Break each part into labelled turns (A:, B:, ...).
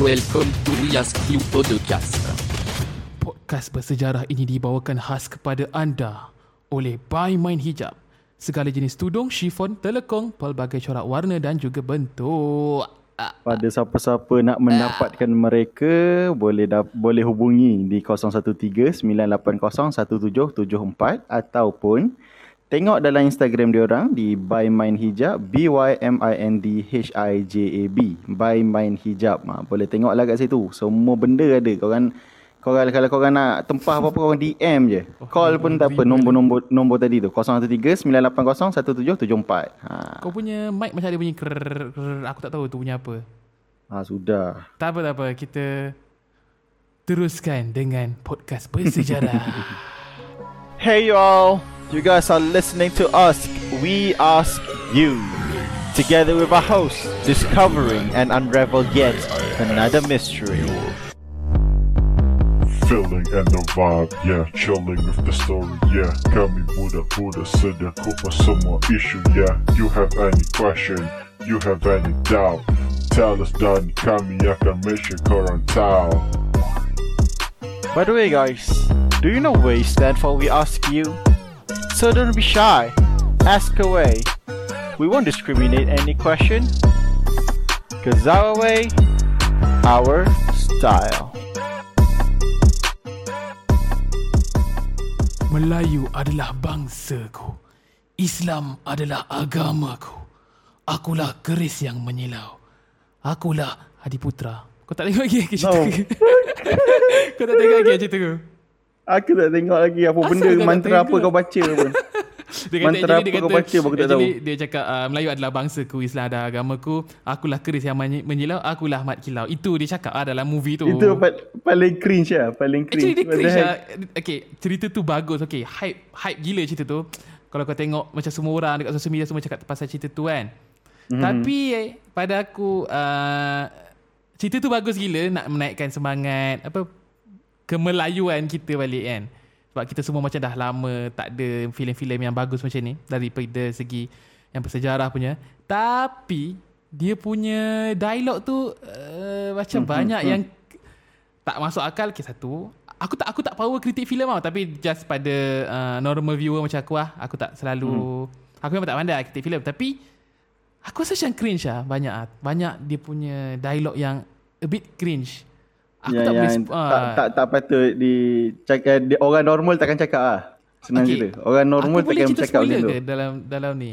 A: Welcome to Rias Q Podcast.
B: Podcast bersejarah ini dibawakan khas kepada anda oleh By Mind Hijab. Segala jenis tudung, chiffon, telekong, pelbagai corak warna dan juga bentuk.
C: Pada siapa-siapa nak mendapatkan mereka boleh da- boleh hubungi di 0139801774 ataupun tengok dalam Instagram dia orang di by mind hijab B Y M I N D H I J A B by mind hijab. Ha, boleh tengoklah kat situ. Semua benda ada. Korang korang kalau korang nak tempah apa-apa korang DM je. Call pun tak apa nombor-nombor nombor tadi tu 0139801774. Ha,
B: Kau punya mic macam ada bunyi krrrr. Aku tak tahu tu punya apa.
C: ha sudah.
B: Tak apa, tak apa. Kita teruskan dengan podcast bersejarah.
D: Hey y'all, you guys are listening to us. We ask you. Together with our host, discovering and unravel yet another mystery.
E: Feeling and the vibe, yeah, chilling with the story, yeah. Kami budak-budak sedia kupas semua issue, yeah. You have any question, you have any doubt, tell us dan kami akan make sure korang tahu.
D: By the way, guys, do you know where you stand for? We ask you. So don't be shy. Ask away. We won't discriminate any question. Cause our way, our style.
B: Melayu adalah bangsaku. Islam adalah agamaku. Akulah keris yang menyilau. Akulah Adiputra. Kau tak tengok lagi cerita
C: No.
B: Kau tak tengok lagi cerita ke?
C: Aku tak tengok lagi apa
B: Asal
C: benda mantra apa kau baca pun.
B: Dia kata,
C: Mantra
B: jadi dia
C: apa kau
B: kata,
C: baca pun aku tak tahu.
B: Dia cakap uh, Melayu adalah bangsaku, Islam adalah agamaku. Akulah keris yang menyi- menyilau, akulah mat kilau. Itu dia cakap ah, dalam movie tu.
C: Itu pa- paling cringe lah, paling cringe.
B: Actually dia cringe lah. Okay, cerita tu bagus. Okay, hype hype gila cerita tu. Kalau kau tengok macam semua orang dekat social media semua cakap pasal cerita tu kan.
C: Mhm.
B: Tapi eh, pada aku uh, cerita tu bagus gila nak menaikkan semangat apa kemelayuan kita balik kan. Sebab kita semua macam dah lama tak ada filem-filem yang bagus macam ni daripada segi yang bersejarah punya. Tapi dia punya dialog tu uh, macam banyak yang tak masuk akal ke satu. Aku tak aku tak power kritik filem tau tapi just pada uh, normal viewer macam aku lah, aku tak selalu aku memang tak pandai kritik filem tapi aku rasa macam cringe lah banyak. Banyak dia punya dialog yang a bit cringe. Aku
C: yang,
B: tak boleh
C: yang
B: sp-
C: tak,
B: ah.
C: tak, tak patut di cakap, di, orang normal takkan cakap lah. Senang
B: Okay.
C: okay. cerita. Orang normal
B: aku boleh
C: takkan cakap macam tu.
B: ke dalam dalam ni?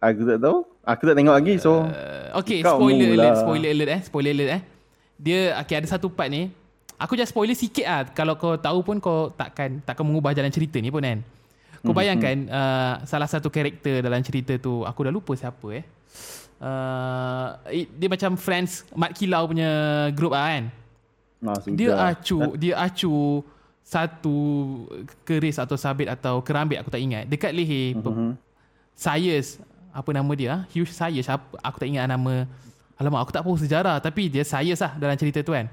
C: Aku tak tahu. Aku tak tengok lagi so.
B: Uh, okay,
C: Kau
B: spoiler
C: mula.
B: alert, spoiler alert eh, spoiler alert eh. Dia okay ada satu part ni. Aku just spoiler sikit ah. Kalau kau tahu pun kau takkan takkan mengubah jalan cerita ni pun kan. Kau bayangkan uh, salah satu karakter dalam cerita tu, aku dah lupa siapa eh. Uh, it- dia macam friends Mat Kilau punya group ah kan.
C: Nah, sudah.
B: Dia acu, dia acu satu keris atau sabit atau kerambit aku tak ingat dekat leher mm-hmm. Sayers apa nama dia ah? Hugh Sayers aku tak ingat nama alamak aku tak tahu sejarah tapi dia Sayers lah dalam cerita tu kan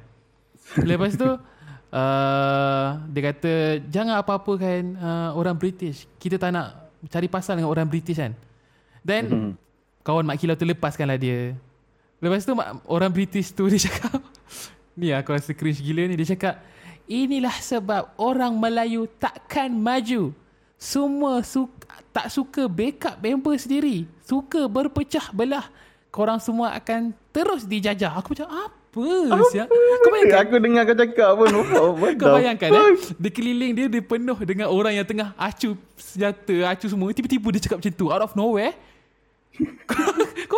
B: lepas tu uh, dia kata jangan apa-apa kan uh, orang British kita tak nak cari pasal dengan orang British kan then mm-hmm. kawan Mak Kilau tu lepaskanlah dia lepas tu orang British tu dia cakap ni aku rasa cringe gila ni dia cakap inilah sebab orang Melayu takkan maju semua su- tak suka backup member sendiri. Suka berpecah belah. Korang semua akan terus dijajah. Aku macam, apa? Apa? Kau bayangkan,
C: Aku dengar kau cakap pun.
B: Kau bayangkan eh, di keliling dia, dia penuh dengan orang yang tengah acu senjata, acu semua. Tiba-tiba dia cakap macam tu, out of nowhere.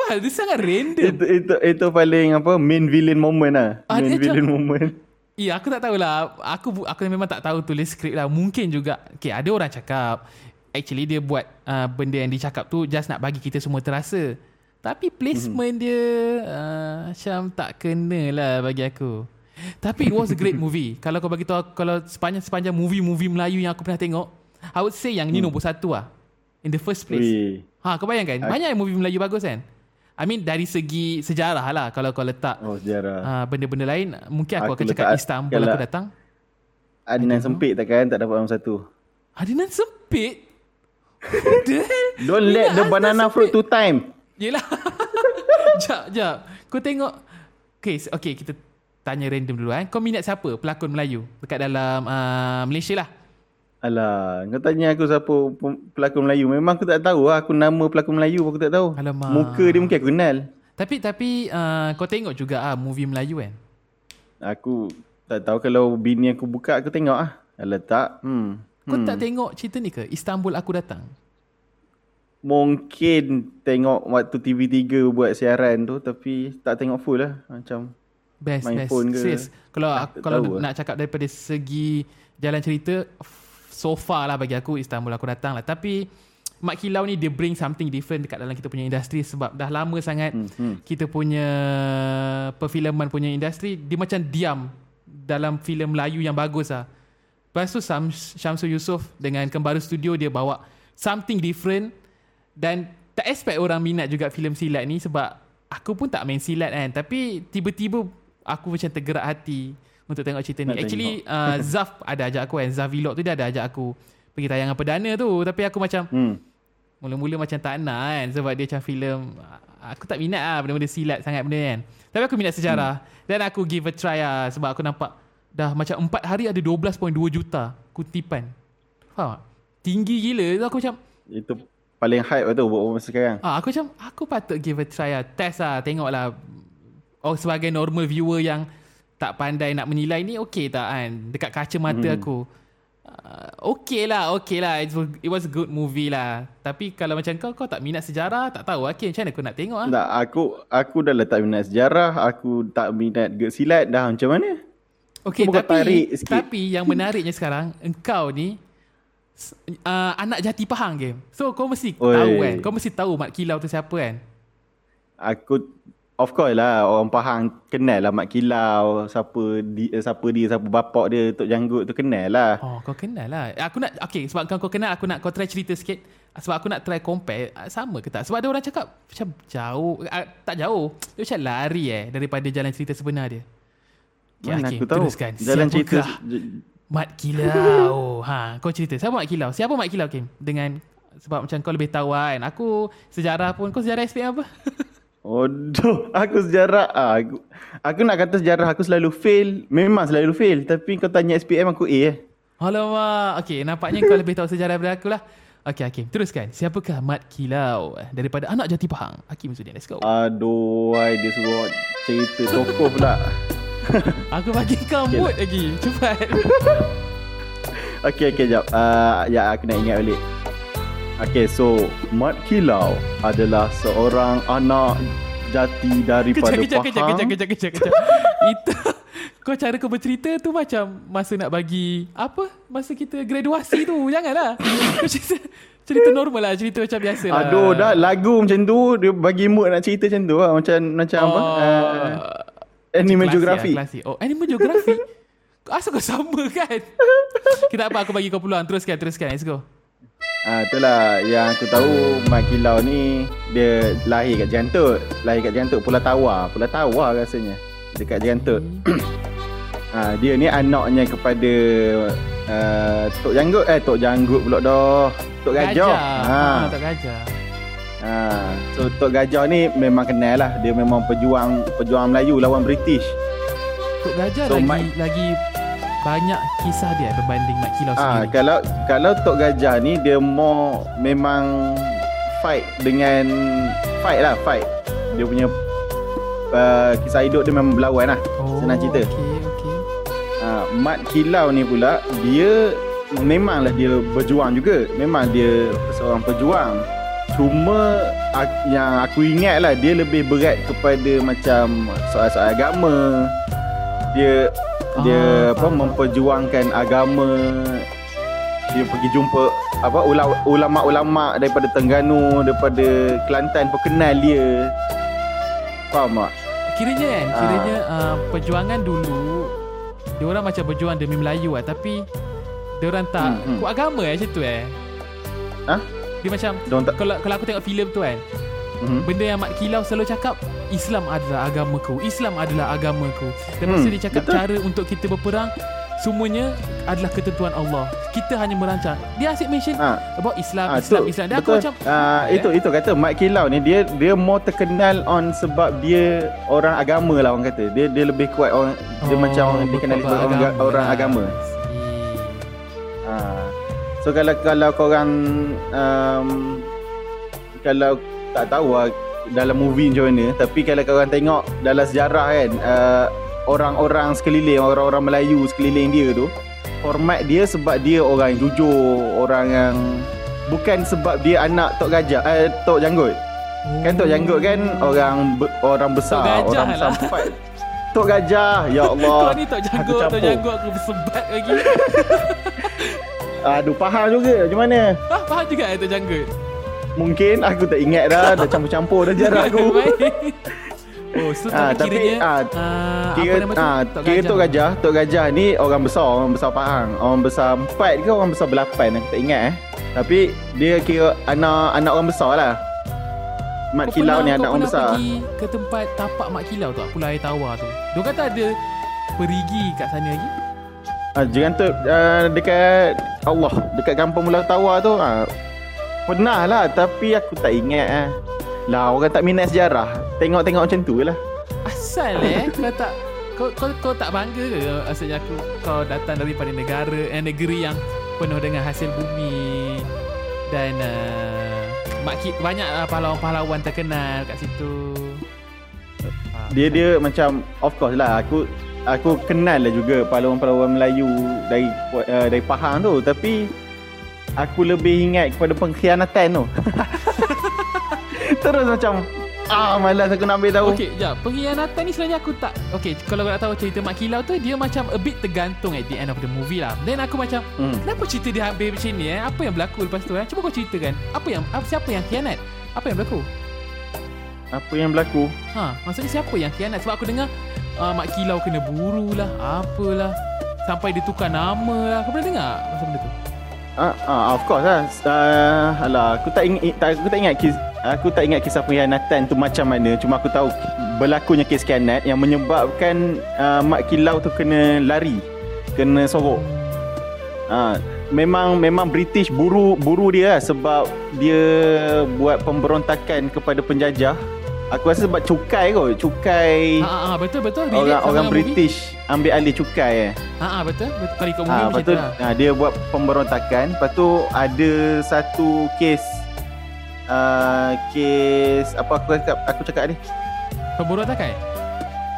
B: kau dia sangat random.
C: Itu, itu, itu paling apa main villain moment lah.
B: Ah,
C: main villain
B: macam-
C: moment.
B: Ya, aku tak tahulah. Aku aku memang tak tahu tulis skrip lah. Mungkin juga. Okay, ada orang cakap. Actually, dia buat uh, benda yang dicakap tu just nak bagi kita semua terasa. Tapi placement dia uh, macam tak kena lah bagi aku. Tapi it was a great movie. kalau kau bagi tahu kalau sepanjang sepanjang movie-movie Melayu yang aku pernah tengok, I would say yang ni nombor satu lah. In the first place.
C: Weh.
B: Ha, kau bayangkan? Banyak movie Melayu bagus kan? I mean dari segi sejarah lah kalau kau letak
C: Oh, sejarah.
B: uh, benda-benda lain mungkin aku,
C: Aku
B: akan cakap Istanbul aku datang
C: Adinan sempit takkan tak dapat nombor satu.
B: Adinan sempit What the hell
C: Don't let the banana fruit two time.
B: Yelah Jap jap Kau tengok Okay, okay kita tanya random dulu eh. Kau minat siapa pelakon Melayu dekat dalam uh, Malaysia lah?
C: Alah, kau tanya aku siapa pe- pelakon Melayu. Memang aku tak tahu lah. Aku nama pelakon Melayu aku tak tahu.
B: Alamak.
C: Muka dia mungkin aku kenal.
B: Tapi tapi uh, kau tengok juga ah movie Melayu kan?
C: Aku tak tahu kalau bini aku buka aku tengok ah. Alah tak. Hmm.
B: Kau tak tengok cerita ni ke? Istanbul aku datang.
C: Mungkin tengok waktu TV3 buat siaran tu tapi tak tengok full lah. Macam
B: Best
C: Main
B: best.
C: phone ke?
B: Serius. Kalau aku, kalau
C: tahu lah.
B: nak cakap daripada segi jalan cerita so far lah bagi aku Istanbul aku datang lah. Tapi Mak Kilau ni dia bring something different dekat dalam kita punya industri sebab dah lama sangat
C: Hmm, hmm.
B: kita punya perfilman punya industri dia macam diam dalam filem Melayu yang bagus lah. Lepas tu Sam, Syamsul Yusof dengan Kembaru Studio dia bawa something different dan tak expect orang minat juga filem silat ni sebab aku pun tak main silat kan tapi tiba-tiba aku macam tergerak hati untuk tengok cerita ni.
C: Nak
B: Actually uh, Zaf ada ajak aku kan. Zaf Vlog tu dia ada ajak aku pergi tayangan perdana tu tapi aku macam
C: Hmm.
B: Mula-mula macam tak nak kan Sebab dia macam filem Aku tak minat lah Benda-benda silat sangat benda kan Tapi aku minat sejarah hmm. Dan aku give a try lah Sebab aku nampak Dah macam 4 hari ada 12.2 juta Kutipan Faham tak? Tinggi gila Tu aku macam
C: Itu paling hype lah tu buat masa sekarang.
B: ah, Aku macam Aku patut give a try lah Test lah Tengok lah Oh sebagai normal viewer yang Tak pandai nak menilai ni Okay tak kan? Dekat kaca mata hmm. aku. Uh, Okay lah Okay lah. It was, it was a good movie lah. Tapi kalau macam kau Kau tak minat sejarah? Tak tahu. Okay, Macam mana aku nak tengok ah?
C: Tak, aku aku dah lah tak minat sejarah, aku tak minat gerd silat. Dah macam mana? Tarik
B: tapi. Tapi yang menariknya sekarang Engkau ni uh, Anak jati Pahang game. So kau mesti
C: Oi.
B: tahu kan? Kau mesti tahu Mat Kilau tu siapa kan?
C: Aku of course lah orang Pahang kenal lah Mat Kilau, siapa di, eh, siapa dia, siapa bapak dia Tok Janggut tu kenal lah.
B: Oh kau kenal lah. Aku nak Okay sebab kau, kau kenal Aku nak kau try cerita sikit. Sebab aku nak try compare ah, Sama ke tak? Sebab ada orang cakap Macam jauh ah, Tak jauh. Dia macam lari eh Daripada jalan cerita sebenar dia. Okay,
C: Mana
B: Hakim,
C: aku tahu.
B: teruskan.
C: Jalan cerita
B: Siapakah Mat Kilau? Ha, Kau cerita. Siapa Mat Kilau? Siapa Mat Kilau Kim? Dengan Sebab macam kau lebih tahu kan. Aku Sejarah pun Kau sejarah SPM apa
C: Odoh, aku sejarah. Ah, aku, aku nak kata sejarah aku selalu fail, memang selalu fail. Tapi kau tanya SPM aku A eh.
B: Alamak Okay nampaknya kau lebih tahu sejarah daripada aku lah. Okay Hakim. Teruskan. Siapakah Mat Kilau Daripada anak jati Pahang? Hakim Sudin Let's go.
C: Aduh, ai, dia suruh cerita tokoh pula.
B: Aku bagi kau
C: Okay
B: mood lagi. Cepat.
C: Okey okey jap. Uh, ya aku nak ingat balik. Okey so Mat Kilau adalah seorang anak jati daripada
B: Kejap kejap kejap
C: Pahang.
B: kejap kejap kejap kejap Itu Kau cara kau bercerita tu macam Masa nak bagi Apa Masa kita graduasi tu Janganlah Kau cerita Cerita normal lah Cerita macam biasa lah
C: Aduh dah lagu macam tu dia bagi mood nak cerita macam tu lah. Macam macam apa? Uh, anime geografi.
B: lah, klasik. Oh anime geografi Asal kau sama kan Kita apa aku bagi kau peluang Teruskan teruskan Let's go
C: Ah itulah yang aku tahu Mat Kilau ni dia lahir kat Jantut. Lahir kat Jantut Pulau Tawar. Pulau Tawar rasanya. Dekat Jantut. Ah dia ni anaknya kepada uh, Tok Janggut eh Tok Janggut pula dah. Tok Gajah.
B: ha. Tok Gajah
C: Ha. So Tok Gajah ni memang kenal lah. Dia memang pejuang pejuang Melayu lawan British.
B: Tok Gajah
C: So,
B: lagi
C: Mat-
B: Lagi Banyak kisah dia Berbanding Mat Kilau
C: Ah
B: sendiri
C: kalau kalau Tok Gajah ni dia more memang fight dengan fight lah fight. Dia punya uh, kisah hidup dia memang berlawan lah. senang cerita.
B: Okay okay
C: Uh, Mat Kilau ni pula dia memanglah dia berjuang juga. Memang dia seorang pejuang. Cuma yang aku ingat lah dia lebih berat kepada macam soal-soal agama. Dia dia
B: Ah,
C: apa
B: faham,
C: memperjuangkan agama. Dia pergi jumpa apa ula- ulama-ulama daripada Terengganu, daripada Kelantan pun kenal dia. Faham tak?
B: Kiranya kan
C: Ah.
B: Kiranya uh, Perjuangan dulu Dia orang macam berjuang demi Melayu lah Tapi Dia orang tak
C: Hmm, hmm.
B: Kok agama eh macam tu eh
C: Hah?
B: Dia macam Kalau kalau aku tengok filem tu kan
C: Mhm.
B: Benda yang Mat Kilau selalu cakap Islam adalah agamaku Islam adalah agamaku Lepas
C: Hmm,
B: tu dia cakap
C: betul.
B: Cara untuk kita berperang semuanya adalah ketentuan Allah. Kita hanya merancang. Dia asyik mention
C: Ah.
B: about Islam,
C: Ah,
B: Islam,
C: tu,
B: Islam. Dan aku macam
C: Ah,
B: eh?
C: itu itu kata Mat Kilau ni dia dia more terkenal on sebab dia orang agama lah orang kata. Dia dia lebih kuat orang dia
B: Oh,
C: macam orang dikenali sebagai orang agama, orang
B: lah.
C: agama.
B: Hmm.
C: Ah. So kalau kalau korang um, kalau tak tahu lah dalam movie macam mana tapi kalau korang tengok dalam sejarah kan uh, orang-orang sekeliling orang-orang Melayu sekeliling dia tu hormat dia sebab dia orang yang jujur orang yang bukan sebab dia anak Tok Gajah eh Tok Janggut kan Tok Janggut kan orang orang besar
B: Tok Gajah
C: orang besar
B: lah.
C: Tok Gajah ya Allah
B: Kau ni
C: aku
B: janggut,
C: campur.
B: janggut aku bersebat lagi.
C: aduh faham juga macam mana
B: ah, faham juga eh tak janggut.
C: Mungkin. Aku tak ingat dah. Dah campur-campur dah jarak aku.
B: Oh, so
C: Ah,
B: tapi,
C: tapi,
B: kiranya
C: ah,
B: ah,
C: Kira,
B: apa nama tu?
C: ah,
B: Tok
C: kira Tok Gajah. Tok Gajah ni orang besar Orang besar Pahang. Orang besar empat ke orang besar belapan Aku tak ingat eh. Tapi dia kira anak anak orang besar lah. Mat
B: Kau
C: Kilau
B: pernah-
C: ni
B: kau
C: anak orang besar.
B: pergi ke tempat tapak Mak Kilau tu Pulau Air Tawar tu Dia kata ada perigi kat sana lagi.
C: Ah, Jangan tu uh, Dekat Allah Dekat kampung Pulau Tawar tu ah, Pernah lah Tapi aku tak ingat eh. Lah orang tak minat sejarah. Tengok-tengok macam tu lah.
B: Asal eh? Kau tak kau, kau, kau tak bangga ke Asalnya aku Kau datang daripada negara eh, Negeri yang Penuh dengan hasil bumi Dan uh, Banyak lah pahlawan-pahlawan terkenal kat situ. Ah,
C: dia dia macam of course lah aku aku kenal lah juga pahlawan-pahlawan Melayu dari uh, dari Pahang tu. Tapi aku lebih ingat kepada pengkhianatan tu. Terus macam ah malas aku nak ambil tahu.
B: Okey, ya, pengkhianatan ni sebenarnya aku tak Okey, kalau kau nak tahu cerita Mak Kilau tu Dia macam a bit tergantung at the end of the movie lah Then aku macam
C: Hmm.
B: Kenapa cerita dia habis macam ni eh? Apa yang berlaku lepas tu eh? Cuba kau ceritakan Apa yang apa, Siapa yang khianat? Apa yang berlaku?
C: Apa yang berlaku?
B: Ha, maksudnya siapa yang khianat? Sebab aku dengar uh, Mak Kilau kena buru lah Apalah Sampai dia tukar nama lah Kau pernah dengar pasal benda tu?
C: Ah, ah of course lah. Uh, alah aku tak ingat tak, aku tak ingat kis, aku tak ingat kisah pengkhianatan tu macam mana. Cuma aku tahu berlakunya kes khianat yang menyebabkan uh, Mak Kilau tu kena lari. Kena sorok. Ah, memang memang British buru buru dia lah sebab dia buat pemberontakan kepada penjajah. Aku rasa sebab cukai kot, cukai
B: Ha, ha, ha betul betul. Relate
C: orang orang
B: dengan movie.
C: British ambil alih cukai eh.
B: Ha, ha betul. betul. Kalau ikut movie
C: Ha,
B: macam tu lah.
C: ha, dia buat pemberontakan. Lepas tu ada satu kes uh, kes apa aku cakap aku cakap ni?
B: Pemberontakan?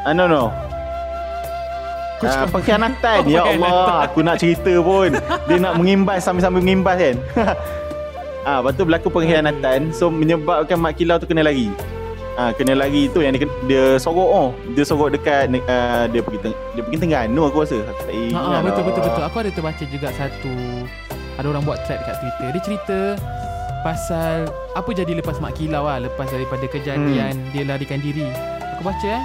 C: Ah no no. Uh,
B: cakap-
C: pengkhianatan
B: Oh,
C: Ya. Allah Aku nak cerita pun Dia nak mengimbas Sambil-sambil mengimbas kan Ah, Lepas tu berlaku pengkhianatan So menyebabkan Mak Kilau tu kena lari Ah, Kena lari tu yang dia, dia sorok oh. Dia sorok dekat uh, Dia pergi teng- dia pergi Terengganu aku rasa Aku tak ingat
B: Ha, ha,
C: lah.
B: betul betul betul. Aku ada terbaca juga satu ada orang buat thread dekat Twitter. Dia cerita pasal apa jadi lepas Mak Kilau lah lepas daripada kejadian
C: Hmm.
B: dia larikan diri. Aku baca eh.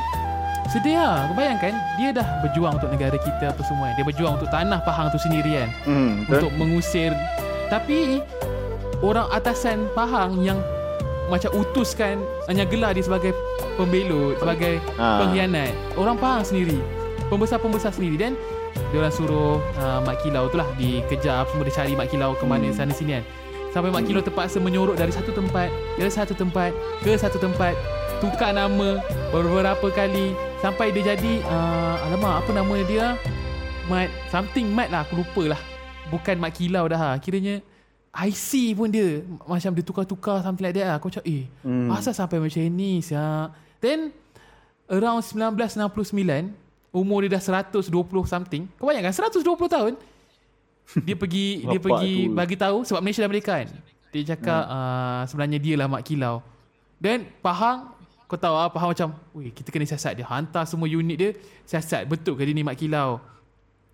B: Sedih lah. Kau bayangkan dia dah berjuang untuk negara kita apa semua. Dia berjuang untuk tanah Pahang tu sendiri kan.
C: hmm, betul?
B: Untuk mengusir tapi orang atasan Pahang yang macam utuskan hanya gelar dia sebagai pembelot, sebagai
C: Ah.
B: pengkhianat. Orang Pahang sendiri. Pembesar-pembesar sendiri dan dia orang suruh uh, Mak Kilau tu lah dikejar semua dia cari Mak Kilau ke mana sana sini kan. Sampai Mak Kilau terpaksa menyorok dari satu tempat ke satu tempat ke satu tempat tukar nama beberapa kali sampai dia jadi uh, alamak apa nama dia Mat something Mat lah aku lupa lah bukan Mat Kilau dah ha. kiranya IC pun dia macam dia tukar-tukar something like that lah. Aku macam eh
C: Hmm.
B: asal sampai macam ni siap then around 1969 umur dia dah 120 something. Kau bayangkan 120 tahun dia pergi dia pergi
C: tu. Hmm.
B: bagi tahu sebab Malaysia dah merdeka kan? Dia cakap uh, sebenarnya dia lah Mak Kilau. Then Pahang kau tahu ah Pahang macam Weh kita kena siasat dia. Hantar semua unit dia Siasat. Betul ke dia ni Mak Kilau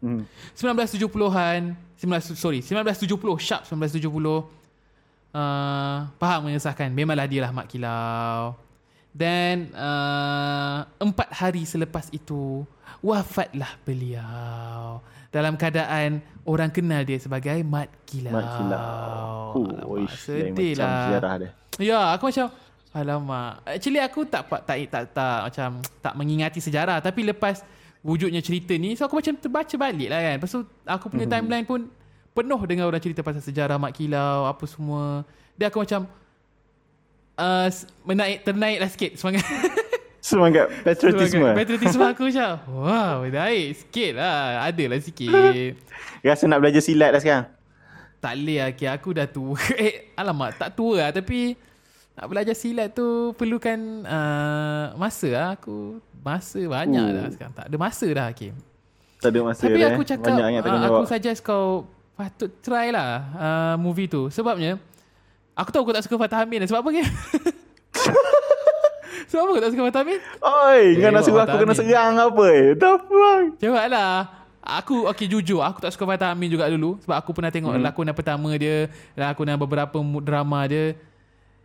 C: Hmm.
B: 1970-an 19, Sorry 1970 Sharp 1970 uh, Pahang mengesahkan Memanglah dia lah Mak Kilau Dan uh, Empat hari selepas itu Wafatlah beliau Dalam keadaan Orang kenal dia sebagai Mat Kilau
C: Mat Kilau. Oh,
B: Alamak, Sedih lah
C: dia.
B: Ya, aku macam alamak. Actually aku tak tak tak, tak, tak macam tak mengingati sejarah tapi lepas wujudnya cerita ni. So aku macam terbaca balik lah kan. Lepas tu aku punya
C: Mhm.
B: timeline pun penuh dengan orang cerita pasal sejarah Mak Kilau, apa semua. Dia aku macam uh, menaik ternaik lah sikit semangat.
C: Semangat patriotisme.
B: semangat patriotisme aku macam wow naik sikit lah. Ada lah sikit.
C: Rasa nak belajar silat dah sekarang.
B: tak boleh lah okay, Aku dah tua Eh alamak tak tua lah Tapi Nak belajar silat tu Perlukan uh, Masa lah Aku Masa banyak
C: Oh.
B: dah sekarang Tak ada masa dah Hakim
C: Tak ada masa
B: Tapi
C: dah.
B: aku
C: eh.
B: cakap
C: Banyak
B: uh, Aku suggest kau Patut try lah uh, Movie tu Sebabnya Aku tahu kau tak suka Fatah Amin Sebab apa ke? Sebab apa kau tak suka Fatah Amin?
C: Oi, kau
B: Eh,
C: nak suruh
B: buat
C: aku kena serang apa? eh? Tak apa.
B: Jawab lah Aku okay jujur Aku tak suka Fatah Amin juga dulu Sebab aku pernah tengok hmm. lakonan pertama dia Lakonan beberapa drama dia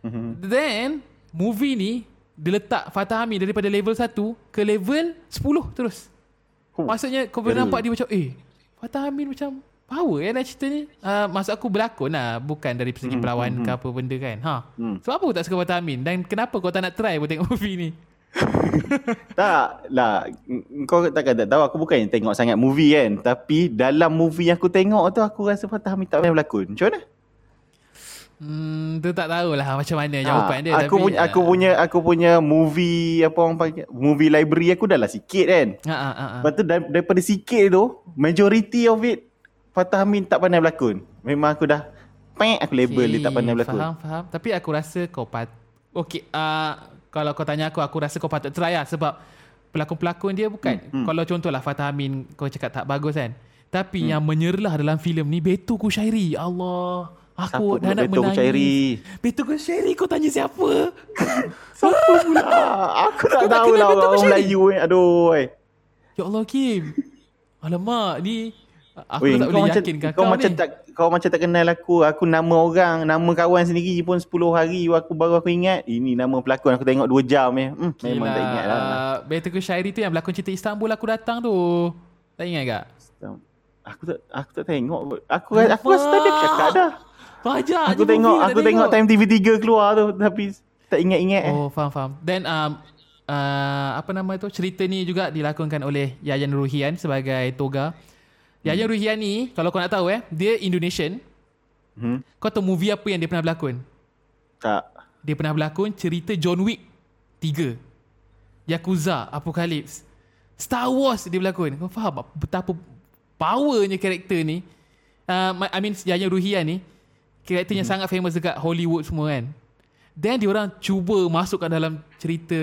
C: Mhm.
B: Then Movie ni Dia letak Fatah Amin Daripada level 1 Ke level 10 terus
C: Huh.
B: Maksudnya kau boleh nampak dia macam Eh Fatah Amin macam Power kan cerita ni uh, Maksud aku berlakon lah Bukan dari segi
C: Mhm,
B: perawan
C: mhm.
B: ke apa benda kan ha.
C: Hmm.
B: Sebab apa kau tak suka Fatah Amin Dan kenapa kau tak nak try pun tengok movie ni
C: Tak lah Kau takkan tak tahu Aku bukan yang tengok sangat movie kan Tapi dalam movie yang aku tengok tu Aku rasa Fatah Hamid tak pernah berlakon Macam mana?
B: Hmm, tu tak tahulah macam mana jawapan
C: Ah,
B: dia
C: aku
B: tapi,
C: punya aku
B: ah,
C: punya aku punya movie apa orang panggil movie library aku dah lah sikit kan.
B: Ha ha ha. ha.
C: Lepas tu dar- daripada sikit tu majority of it Fatah Amin tak pandai berlakon. Memang aku dah pek aku label dia tak pandai berlakon.
B: Faham, faham. Tapi aku rasa kau pat... Okay, uh, kalau kau tanya aku, aku rasa kau patut try lah. Sebab pelakon-pelakon dia bukan... Hmm,
C: Hmm.
B: Kalau contohlah Fatah Amin, kau cakap tak bagus kan. Tapi hmm. yang menyerlah dalam filem ni, Beto Kushairi. Allah. Aku
C: Siapa
B: dah nak
C: Beto
B: menangis.
C: Kushairi?
B: Beto Kushairi, kau tanya siapa?
C: Siapa pula? Aku tak
B: Kau
C: tahu lah orang? Melayu ni. Aduh. oi.
B: ya Allah, Kim. Alamak, ni... Aku
C: Weh,
B: dah tak boleh
C: macam
B: yakinkan
C: kau
B: kau,
C: macam
B: ni.
C: tak kau macam tak kenal aku. Aku nama orang, nama kawan sendiri pun 10 hari aku baru aku ingat. Ini nama pelakon aku tengok 2 jam ya. Hmm, memang tak ingat lah.
B: Uh, Beto Kushairi tu yang berlakon cerita Istanbul aku datang tu. Tak ingat tak?
C: Aku tak aku tak tengok. Aku aku rasa tadi aku cakap dah.
B: Banyak
C: Aku
B: je
C: tengok
B: movie
C: aku
B: tak
C: tengok time TV3 keluar tu tapi tak ingat-ingat eh.
B: Oh, faham faham. Then um uh, apa nama tu? Cerita ni juga dilakonkan oleh Yayan Ruhian sebagai Toga. Yayan Ruhian ni kalau kau nak tahu eh, dia Indonesian.
C: Hmm.
B: Kau tahu movie apa yang dia pernah berlakon?
C: Tak.
B: Dia pernah berlakon cerita John Wick 3. Yakuza, Apocalypse. Star Wars dia berlakon. Kau faham tak betapa powernya karakter ni? Uh, I mean Yayan Ruhian ni karakternya
C: Mhm.
B: sangat famous dekat Hollywood semua kan. Then dia orang cuba masukkan dalam cerita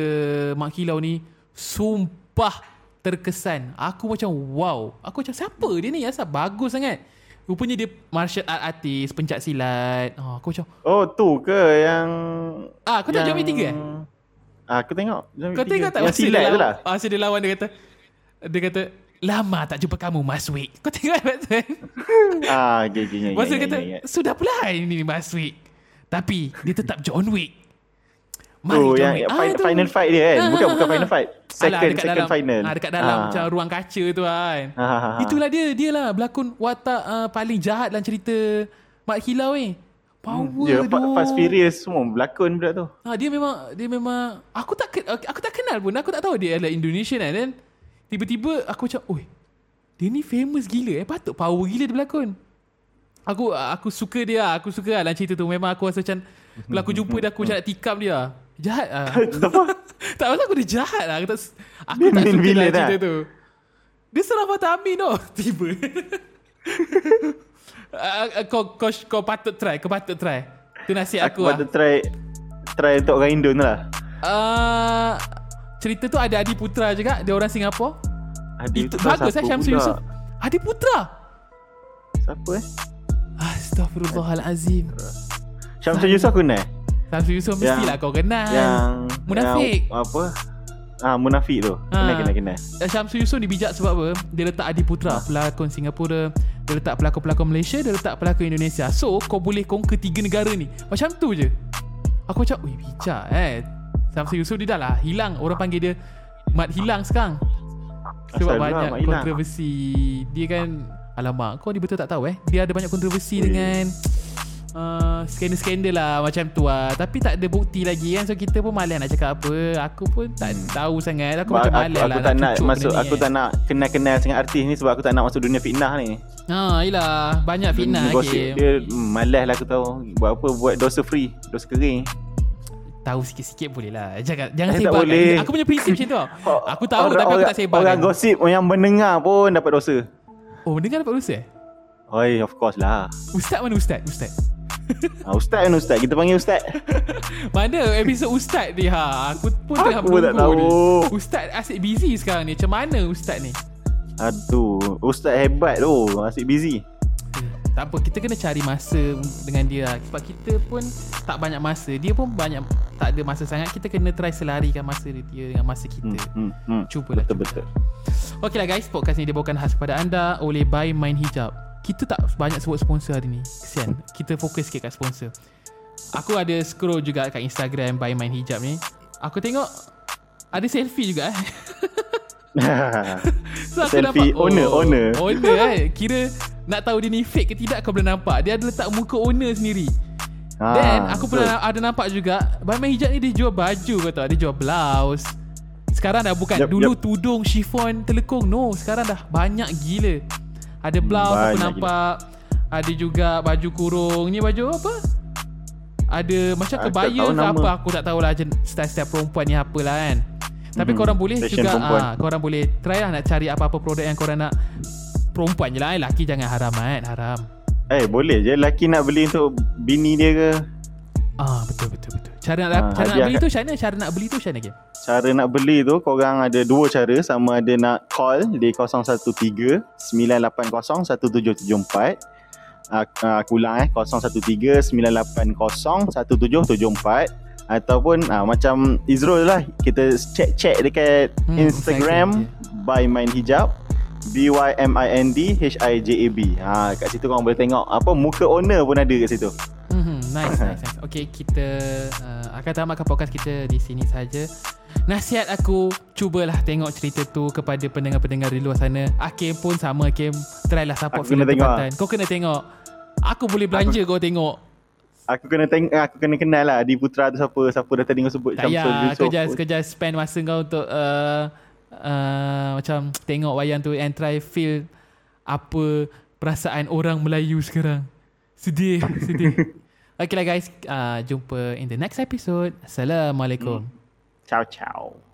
B: Mak Kilau ni sumpah terkesan. Aku macam wow. Aku macam siapa dia ni? Asal bagus sangat. Rupanya dia martial art artist, pencak silat. Oh, aku macam
C: Oh tu ke yang
B: Ah, kau tengok John Wick 3 eh?
C: Ah, aku tengok. Wick
B: Kau tengok
C: 3.
B: tak
C: Yang
B: masa
C: silat
B: dia
C: tu
B: lawan,
C: lah.
B: Masa dia lawan dia kata Dia kata Lama tak jumpa kamu Mas Wick Kau tengok tu kan
C: Ah, okay, okay,
B: Masa dia
C: ingat,
B: kata
C: ingat, ingat.
B: Sudah pula ini Mas Wick Tapi Dia tetap John Wick
C: Tu yang, yang final,
B: tu.
C: final fight dia kan.
B: Ah,
C: Bukan
B: ah,
C: bukan
B: ah.
C: final fight.
B: Alah,
C: Second
B: dekat
C: second
B: dalam,
C: final.
B: ah, Dekat dalam
C: Ah.
B: macam ruang kaca tu kan
C: Ah, ah, ah.
B: Itulah dia Dia lah berlakon watak uh, paling jahat dalam cerita Mak Hilau ni Power
C: Ya,
B: tu
C: Fa- Fast Furious semua berlakon budak tu.
B: Ha, dia memang dia memang aku tak aku tak kenal pun. Aku tak tahu dia adalah Indonesian kan. Dan tiba-tiba aku macam, "Oi, dia ni famous gila eh. Patut power gila dia berlakon." Aku aku suka dia. Aku suka lah dalam cerita tu. Memang aku rasa macam kalau aku jumpa dia aku macam nak tikam dia. Jahat ah.
C: Apa?
B: tak pasal aku dia jahat lah. Aku tak aku tak suka dalam cerita
C: lah.
B: tu. Dia serang Fatah Amin tau. Tiba. Ah, ah, kau, kau, kau patut try. Kau patut try. Tu nasihat
C: Aku
B: aku, lah.
C: patut try try untuk orang Indon lah.
B: Uh, cerita tu ada Adi Putra juga Dia orang Singapura
C: Adi
B: Itu
C: Putra
B: bagus eh
C: siapa
B: Syamsul
C: pula?
B: Yusof Adi Putra
C: Siapa eh?
B: Astaghfirullahalazim
C: Syamsul Yusof aku kenal.
B: Syamsul Yusof
C: Yang-
B: mestilah kau kenal
C: Yang
B: Munafik.
C: Yang, apa? Ah, munafik tu. Kenal
B: Ah.
C: kenal kenal.
B: Eh, Syamsul Yusof ni bijak sebab apa Dia letak Adi Putra Pelakon Singapura Dia letak pelakon-pelakon Malaysia Dia letak pelakon Indonesia So kau boleh conquer tiga negara ni Macam tu je Aku macam Wih bijak eh Syamsul Yusof dia dah lah Hilang Orang panggil dia Mat hilang sekarang Sebab
C: Asal
B: banyak
C: Hilang?
B: kontroversi Dia kan Alamak Kau ni betul tak tahu eh Dia ada banyak kontroversi
C: Weh.
B: dengan uh, skandal-skandal lah macam tu lah. Tapi tak ada bukti lagi kan. So kita pun malas nak cakap apa. Aku pun tak tahu sangat. Aku macam
C: aku,
B: malas
C: aku
B: lah
C: tak nak masuk
B: ni
C: aku
B: kan.
C: tak nak kenal-kenal sangat artis ni sebab aku tak nak masuk dunia fitnah ni.
B: Ha, yelah. Banyak fitnah okay.
C: dia hmm, malas lah aku tahu. Buat apa buat dosa free, dosa kering.
B: Tahu sikit-sikit boleh lah. Jangan, jangan
C: Eh,
B: sebar.
C: boleh.
B: Aku punya prinsip macam tu. Aku tahu
C: orang,
B: tapi aku
C: orang,
B: tak sebar.
C: Orang gosip yang mendengar pun dapat dosa.
B: Oh, dengar dapat dosa eh?
C: Oi, of course lah.
B: Ustaz mana ustaz? Ustaz.
C: Ha, ustaz kan ustaz. Kita panggil ustaz.
B: Mana episod ustaz ni ha? Aku pun tengah
C: Aku tak tahu.
B: ni. Ustaz asyik busy sekarang ni. Macam mana ustaz ni?
C: Aduh, ustaz hebat tu. Asyik busy.
B: Tak apa, kita kena cari masa dengan dia lah. Sebab kita pun tak banyak masa. Dia pun banyak tak ada masa sangat. Kita kena try selarikan masa dia dengan masa kita.
C: Hmm, hmm, hmm.
B: Cubalah.
C: Betul betul.
B: Okey lah guys, podcast ni dibawakan khas kepada anda oleh Buy Mind Hijab. Kita tak banyak sebut sponsor hari ni. Kesian. Kita fokus sikit kat sponsor. Aku ada scroll juga kat Instagram Buy Mind Hijab ni. Aku tengok ada selfie juga eh. So aku
C: Selfie
B: nampak,
C: owner, owner.
B: Owner eh. Kira nak tahu dia ni fake ke tidak kau boleh nampak. Dia ada letak muka owner sendiri.
C: ha,
B: Then aku
C: betul.
B: pernah ada nampak juga Mind Hijab ni dia jual baju kau tahu. Dia jual blouse. Sekarang dah bukan
C: Yup,
B: dulu
C: yup.
B: tudung chiffon telekung. No, sekarang dah banyak gila. Ada blouse aku
C: banyak
B: nampak. Ada juga baju kurung. Ni baju apa? Ada macam
C: Aku tak
B: kebaya ke apa aku tak tahulah style-style perempuan ni apalah kan. Tapi
C: Mhm,
B: korang boleh
C: fashion
B: juga
C: perempuan.
B: ah, korang boleh try lah nak cari apa-apa produk yang korang nak perempuan je lah eh. Laki jangan haram kan, haram.
C: Eh, boleh je lelaki nak beli untuk bini dia ke?
B: Ah betul betul betul. Cara nak
C: Ah,
B: cara nak beli
C: kat-
B: tu macam mana? Cara nak beli tu macam mana?
C: Cara nak beli tu korang ada dua cara sama ada nak call di 013 980 1774 Aku, aku ulang eh 013 980 1774 ataupun ah, macam Izrul lah kita check-check dekat
B: Hmm,
C: Instagram by Mind Hijab B Y M I N D H I J A B. Ha kat situ korang boleh tengok apa muka owner pun ada kat situ.
B: Hmm, nice, nice, nice. Okay, kita uh, akan tamatkan podcast kita di sini saja. Nasihat aku, cubalah tengok cerita tu kepada pendengar-pendengar di luar sana. Akim pun sama, Akim. Try lah support
C: Aku
B: filem
C: kena tengok
B: tempatan. Kau kena tengok. Aku boleh belanja kau tengok.
C: Aku kena tengok aku kena kenal lah Adi Putra tu siapa siapa dah tadi kau sebut
B: Tak
C: Yusof.
B: kau just, kau just spend masa kau untuk uh, uh, macam tengok wayang tu and try feel apa perasaan orang Melayu sekarang. Sedih, sedih. Okay lah guys, uh, jumpa in the next episode. Assalamualaikum.
C: Ciao ciao.